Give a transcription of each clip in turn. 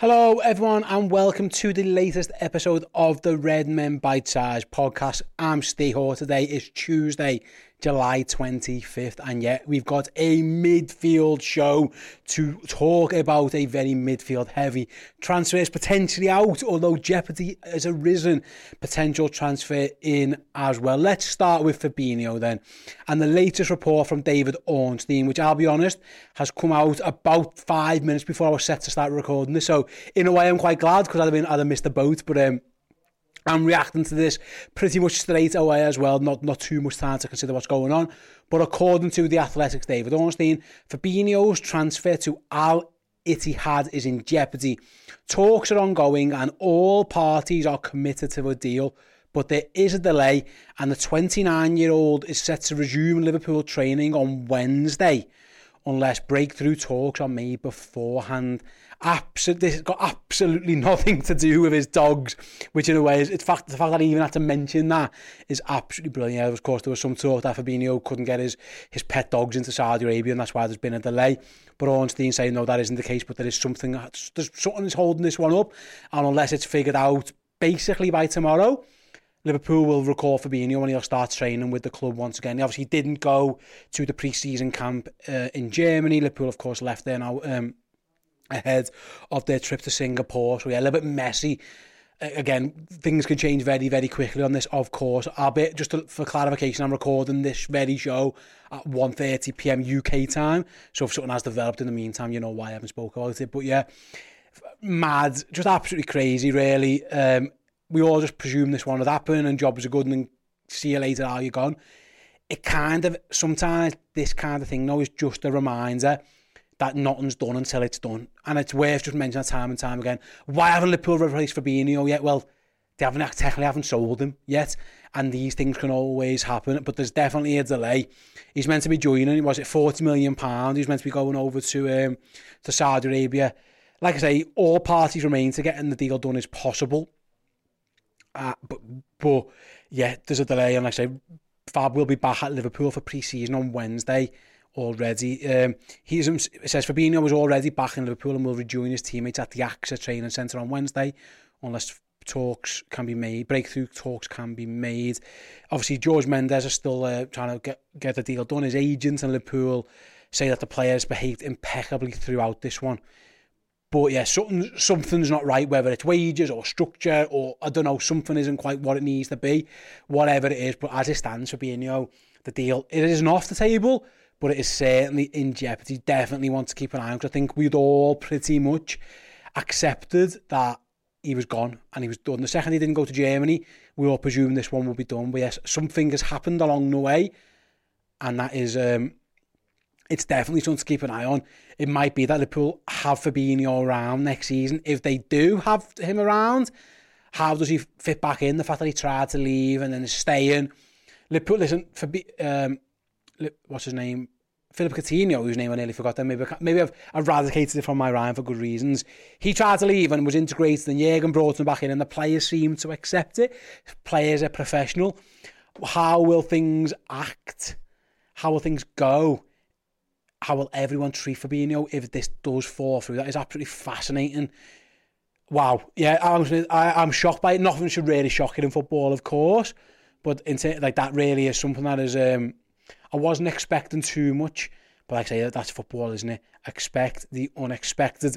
Hello, everyone, and welcome to the latest episode of the Redmen Bitesize podcast. I'm Ste Hoare. Today is Tuesday, July 25th, and yet we've got a midfield show to talk about a very midfield heavy transfers potentially out, although jeopardy has arisen, potential transfer in as well. Let's start with Fabinho then, and the latest report from David Ornstein, which I'll be honest has come out about five minutes before I was set to start recording this. So in a way, I'm quite glad because I'd have been I'd have missed the boat, but um, I'm reacting to this pretty much straight away as well, not, not too much time to consider what's going on. But according to the Athletic's, David Ornstein, Fabinho's transfer to Al Ittihad is in jeopardy. Talks are ongoing and all parties are committed to a deal, but there is a delay and the 29-year-old is set to resume Liverpool training on Wednesday unless breakthrough talks are made beforehand. Absolutely, this has got absolutely nothing to do with his dogs, which in a way, is, it's fact, the fact that he even had to mention that is absolutely brilliant. Of course, there was some talk that Fabinho couldn't get his, his pet dogs into Saudi Arabia, and that's why there's been a delay. But Ornstein saying, no, that isn't the case, but there is something, there's something that's holding this one up, and unless it's figured out basically by tomorrow, Liverpool will recall Fabinho when he'll start training with the club once again. He obviously didn't go to the pre-season camp uh, in Germany. Liverpool, of course, left there now um, ahead of their trip to Singapore. So yeah, a little bit messy. Again, things can change very, very quickly on this, of course. I'll be, just to, for clarification, I'm recording this very show at 1.30pm UK time. So if something has developed in the meantime, you know why I haven't spoke about it. But yeah, mad, just absolutely crazy, really. Um, we all just presume this one would happen and jobs are good and then see you later, how you gone. It kind of, sometimes this kind of thing, though, is just a reminder that nothing's done until it's done. And it's worth just mentioning time and time again. Why haven't Liverpool replaced Fabinho yet? Well, they haven't technically haven't sold him yet, and these things can always happen. But there's definitely a delay. He's meant to be joining. Was it 40 million pound? He's meant to be going over to um, to Saudi Arabia. Like I say, all parties remain to getting the deal done as possible. Uh, but, but, yeah, there's a delay. And like I say, Fab will be back at Liverpool for pre-season on Wednesday already. Um, he's, um, it says Fabinho was already back in Liverpool and will rejoin his teammates at the AXA training centre on Wednesday, unless talks can be made, breakthrough talks can be made. Obviously, George Mendes is still uh, trying to get, get the deal done. His agent in Liverpool say that the players behaved impeccably throughout this one. But yeah, something, something's not right, whether it's wages or structure or I don't know, something isn't quite what it needs to be, whatever it is. But as it stands for being, you know, the deal, it isn't off the table, but it is certainly in jeopardy. Definitely want to keep an eye on because I think we'd all pretty much accepted that he was gone and he was done. The second he didn't go to Germany, we all presumed this one would be done. But yes, something has happened along the way, and that is um, it's definitely something to keep an eye on. It might be that Liverpool have Fabinho around next season. If they do have him around, how does he fit back in? The fact that he tried to leave and then is staying. Liverpool, listen, for um, what's his name? Philippe Coutinho, whose name I nearly forgot. Then maybe maybe I've eradicated it from my rhyme for good reasons. He tried to leave and was integrated, and Jurgen brought him back in, and the players seemed to accept it. Players are professional. How will things act? How will things go? how will everyone treat Fabinho if this does fall through? That is absolutely fascinating. Wow, yeah, I'm, I, I'm shocked by it. Nothing should really shock it in football, of course, but in like that really is something that is. Um, I wasn't expecting too much, but like I say, that's football, isn't it? Expect the unexpected.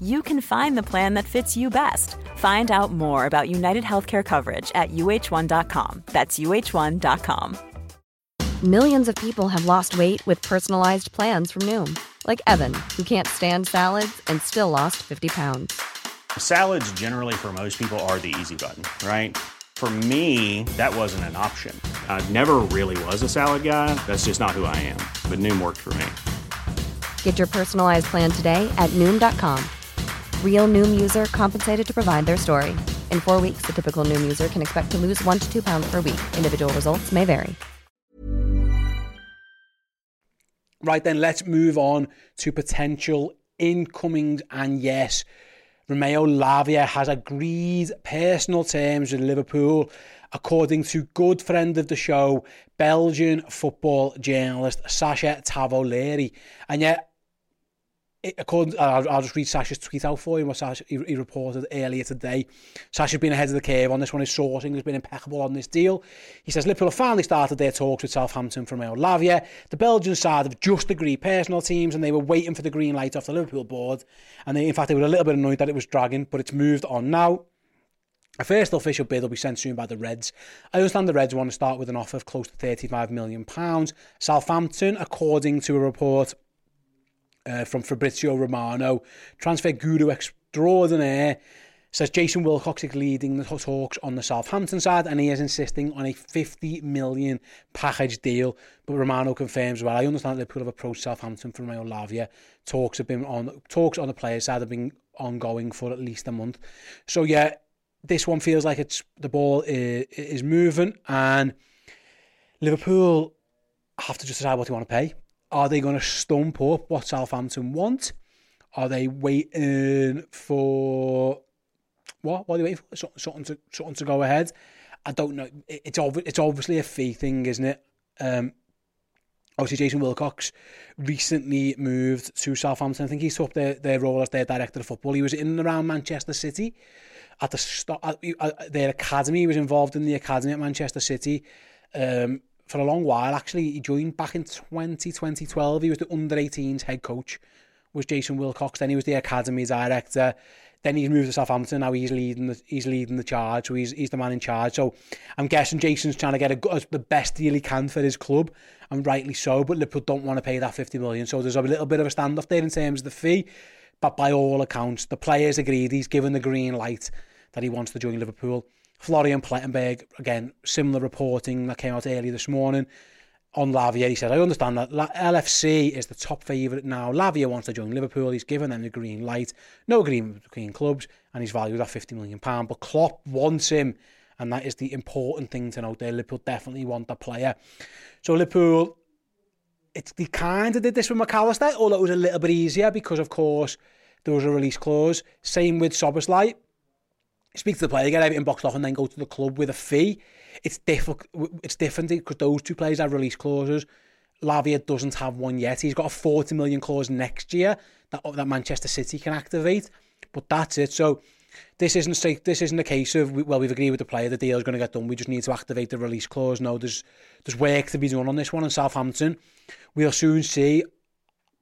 you can find the plan that fits you best. Find out more about United Healthcare coverage at uh1.com. That's uh1.com. Millions of people have lost weight with personalized plans from Noom, like Evan, who can't stand salads and still lost 50 pounds. Salads, generally, for most people, are the easy button, right? For me, that wasn't an option. I never really was a salad guy. That's just not who I am. But Noom worked for me. Get your personalized plan today at Noom.com. Real Noom user compensated to provide their story. In four weeks, the typical Noom user can expect to lose one to two pounds per week. Individual results may vary. Right then, let's move on to potential incomings. And yes, Romeo Lavia has agreed personal terms with Liverpool, according to good friend of the show, Belgian football journalist Sacha Tavolieri. And yet, according, uh, I'll, I'll just read Sacha's tweet out for you, what Sacha, he, he reported earlier today. Sacha's been ahead of the curve on this one. His sourcing has been impeccable on this deal. He says Liverpool have finally started their talks with Southampton from Romeo Lavia. The Belgian side have just agreed personal teams and they were waiting for the green light off the Liverpool board. And they, in fact, they were a little bit annoyed that it was dragging, but it's moved on now. A first official bid will be sent soon by the Reds. I understand the Reds want to start with an offer of close to £35 million. Southampton, according to a report uh, from Fabrizio Romano, transfer guru extraordinaire, says Jason Wilcox is leading the talks on the Southampton side and he is insisting on a 50 million package deal. But Romano confirms, well, I understand Liverpool have approached Southampton for Romeo Lavia. Talks have been on talks on the player side have been ongoing for at least a month. So yeah, this one feels like it's the ball is, is moving and Liverpool have to just decide what they want to pay. Are they going to stump up what Southampton want? Are they waiting for what? What are they waiting for? Something to something to go ahead. I don't know. It's it's obviously a fee thing, isn't it? Um, obviously, Jason Wilcox recently moved to Southampton. I think he took their, their role as their director of football. He was in and around Manchester City at the start. Their academy, he was involved in the academy at Manchester City. Um, for a long while, actually, he joined back in 2020, 2012. He was the under-18s head coach, was Jason Wilcox. Then he was the academy director. Then he's moved to Southampton. Now he's leading the, he's leading the charge. So he's, he's the man in charge. So I'm guessing Jason's trying to get a, a, the best deal he can for his club, and rightly so. But Liverpool don't want to pay that 50 million. So there's a little bit of a standoff there in terms of the fee. But by all accounts, the players agreed. He's given the green light that he wants to join Liverpool. Florian Plettenberg, again, similar reporting that came out earlier this morning on Lavia. He said, I understand that LFC is the top favourite now. Lavia wants to join Liverpool. He's given them the green light. No agreement between clubs, and he's valued at £50 million. But Klopp wants him, and that is the important thing to note there. Liverpool definitely want the player. So Liverpool, it's, they kind of did this with Mac Allister, although it was a little bit easier because, of course, there was a release clause. Same with Szoboszlai speak to the player, get everything boxed off, and then go to the club with a fee. It's difficult. It's different because those two players have release clauses. Lavia doesn't have one yet. He's got a 40 million clause next year that uh, that Manchester City can activate, but that's it. So this isn't this isn't a case of well we've agreed with the player the deal is going to get done we just need to activate the release clause no there's there's work to be done on this one in Southampton we'll soon see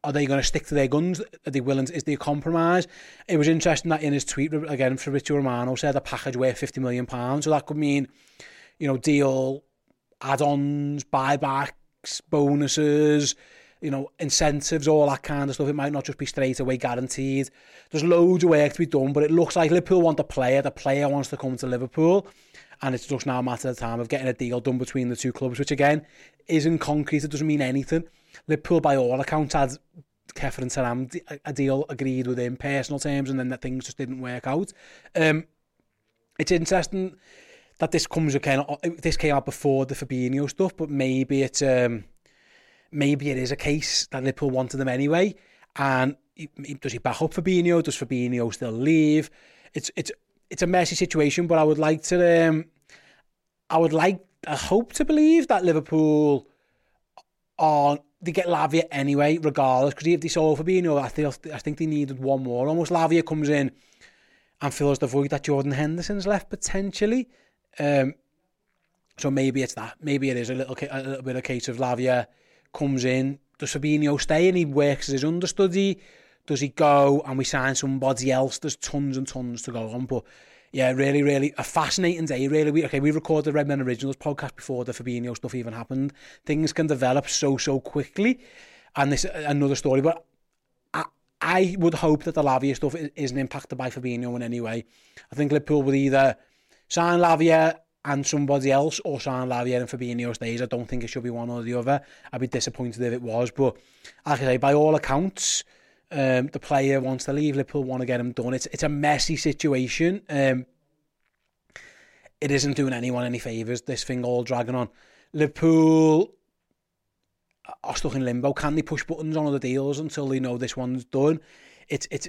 are they going to stick to their guns? Are they willing? To, is there a compromise? It was interesting that in his tweet again for Romano said a package worth 50 million pounds. So that could mean, you know, deal, add-ons, buybacks, bonuses, you know, incentives, all that kind of stuff. It might not just be straight away guaranteed. There's loads of work to be done, but it looks like Liverpool want a player. The player wants to come to Liverpool. And it's just now a matter of time of getting a deal done between the two clubs, which again isn't concrete. It doesn't mean anything. Liverpool, by all accounts, had Khéphren Thuram a deal agreed within personal terms, and then that things just didn't work out. Um, it's interesting that this comes again. This came out before the Fabinho stuff, but maybe it's um, maybe it is a case that Liverpool wanted them anyway. And does he back up Fabinho? Does Fabinho still leave? It's it's it's a messy situation, but I would like to um, I would like I hope to believe that Liverpool are they get Lavia anyway, regardless, because if they saw Fabinho, I think, I think they needed one more. Almost Lavia comes in and fills the void that Jordan Henderson's left, potentially. Um, so maybe it's that. Maybe it is a little, a little bit of a case of Lavia comes in, does Fabinho stay and he works as his understudy? Does he go and we sign somebody else? There's tons and tons to go on, but yeah, really, really a fascinating day. Really, we okay. We recorded the Redmen Originals podcast before the Fabinho stuff even happened. Things can develop so so quickly, and this uh, another story. But I, I would hope that the Lavia stuff isn't impacted by Fabinho in any way. I think Liverpool would either sign Lavia and somebody else or sign Lavia and Fabinho stays. I don't think it should be one or the other. I'd be disappointed if it was. But like I say, by all accounts, um, the player wants to leave. Liverpool want to get him done. It's it's a messy situation. Um, it isn't doing anyone any favours. This thing all dragging on. Liverpool are stuck in limbo. Can they push buttons on other deals until they know this one's done? It's it's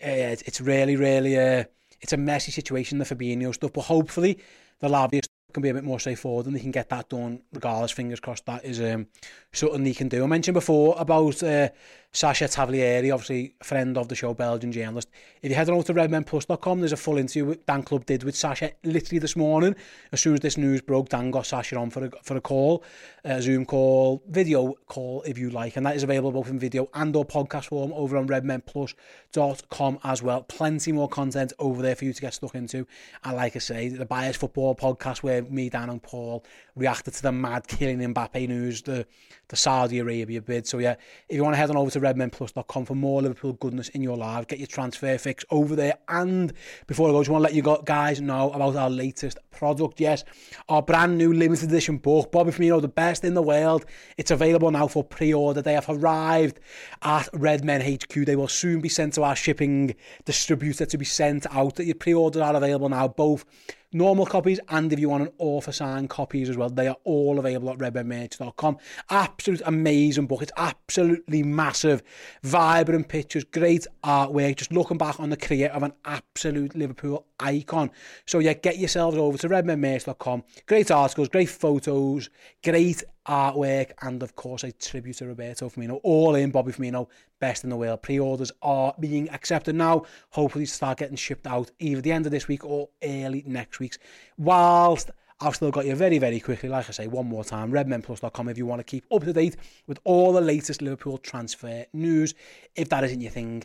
it's really really uh, it's a messy situation the Fabinho stuff. But hopefully the Lavia can be a bit more straightforward and they can get that done regardless. Fingers crossed that is um, something they can do. I mentioned before about uh, Sacha Tavolieri, obviously friend of the show, Belgian journalist. If you head on over to redmenplus.com, there's a full interview Dan Club did with Sacha literally this morning. As soon as this news broke, Dan got Sacha on for a, for a call, a Zoom call, video call if you like, and that is available both in video and or podcast form over on redmenplus.com as well. Plenty more content over there for you to get stuck into. And like I say, the Bias Football podcast where me, Dan and Paul reacted to the mad Kylian Mbappe news, the, the Saudi Arabia bid. So yeah, if you want to head on over to redmenplus.com for more Liverpool goodness in your life, get your transfer fix over there. And before I go, I just want to let you guys know about our latest product. Yes, our brand new limited edition book, Bobby Firmino, the best in the world. It's available now for pre-order. They have arrived at Redmen HQ. They will soon be sent to our shipping distributor to be sent out. Your pre-orders are available now, both normal copies and if you want an author signed copies as well they are all available at redmenmerch.com absolute amazing book. It's absolutely massive. Vibrant pictures great artwork. Just looking back on the career of an absolute liverpool icon. So yeah get yourselves over to redmenmerch.com great articles great photos great artwork, and of course a tribute to Roberto Firmino. All in Bobby Firmino, best in the world. Pre-orders are being accepted now. Hopefully start getting shipped out either the end of this week or early next week's. Whilst I've still got you very, very quickly, like I say, one more time, redmenplus.com if you want to keep up to date with all the latest Liverpool transfer news. If that isn't your thing,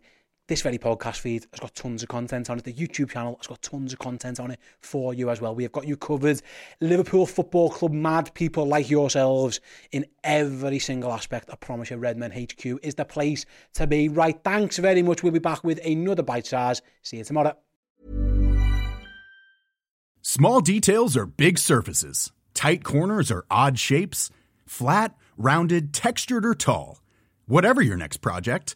this very podcast feed has got tons of content on it. The YouTube channel has got tons of content on it for you as well. We have got you covered. Liverpool Football Club mad people like yourselves in every single aspect. I promise you, Redmen HQ is the place to be. Right, thanks very much. We'll be back with another bite size. See you tomorrow. Small details are big surfaces. Tight corners are odd shapes. Flat, rounded, textured, or tall. Whatever your next project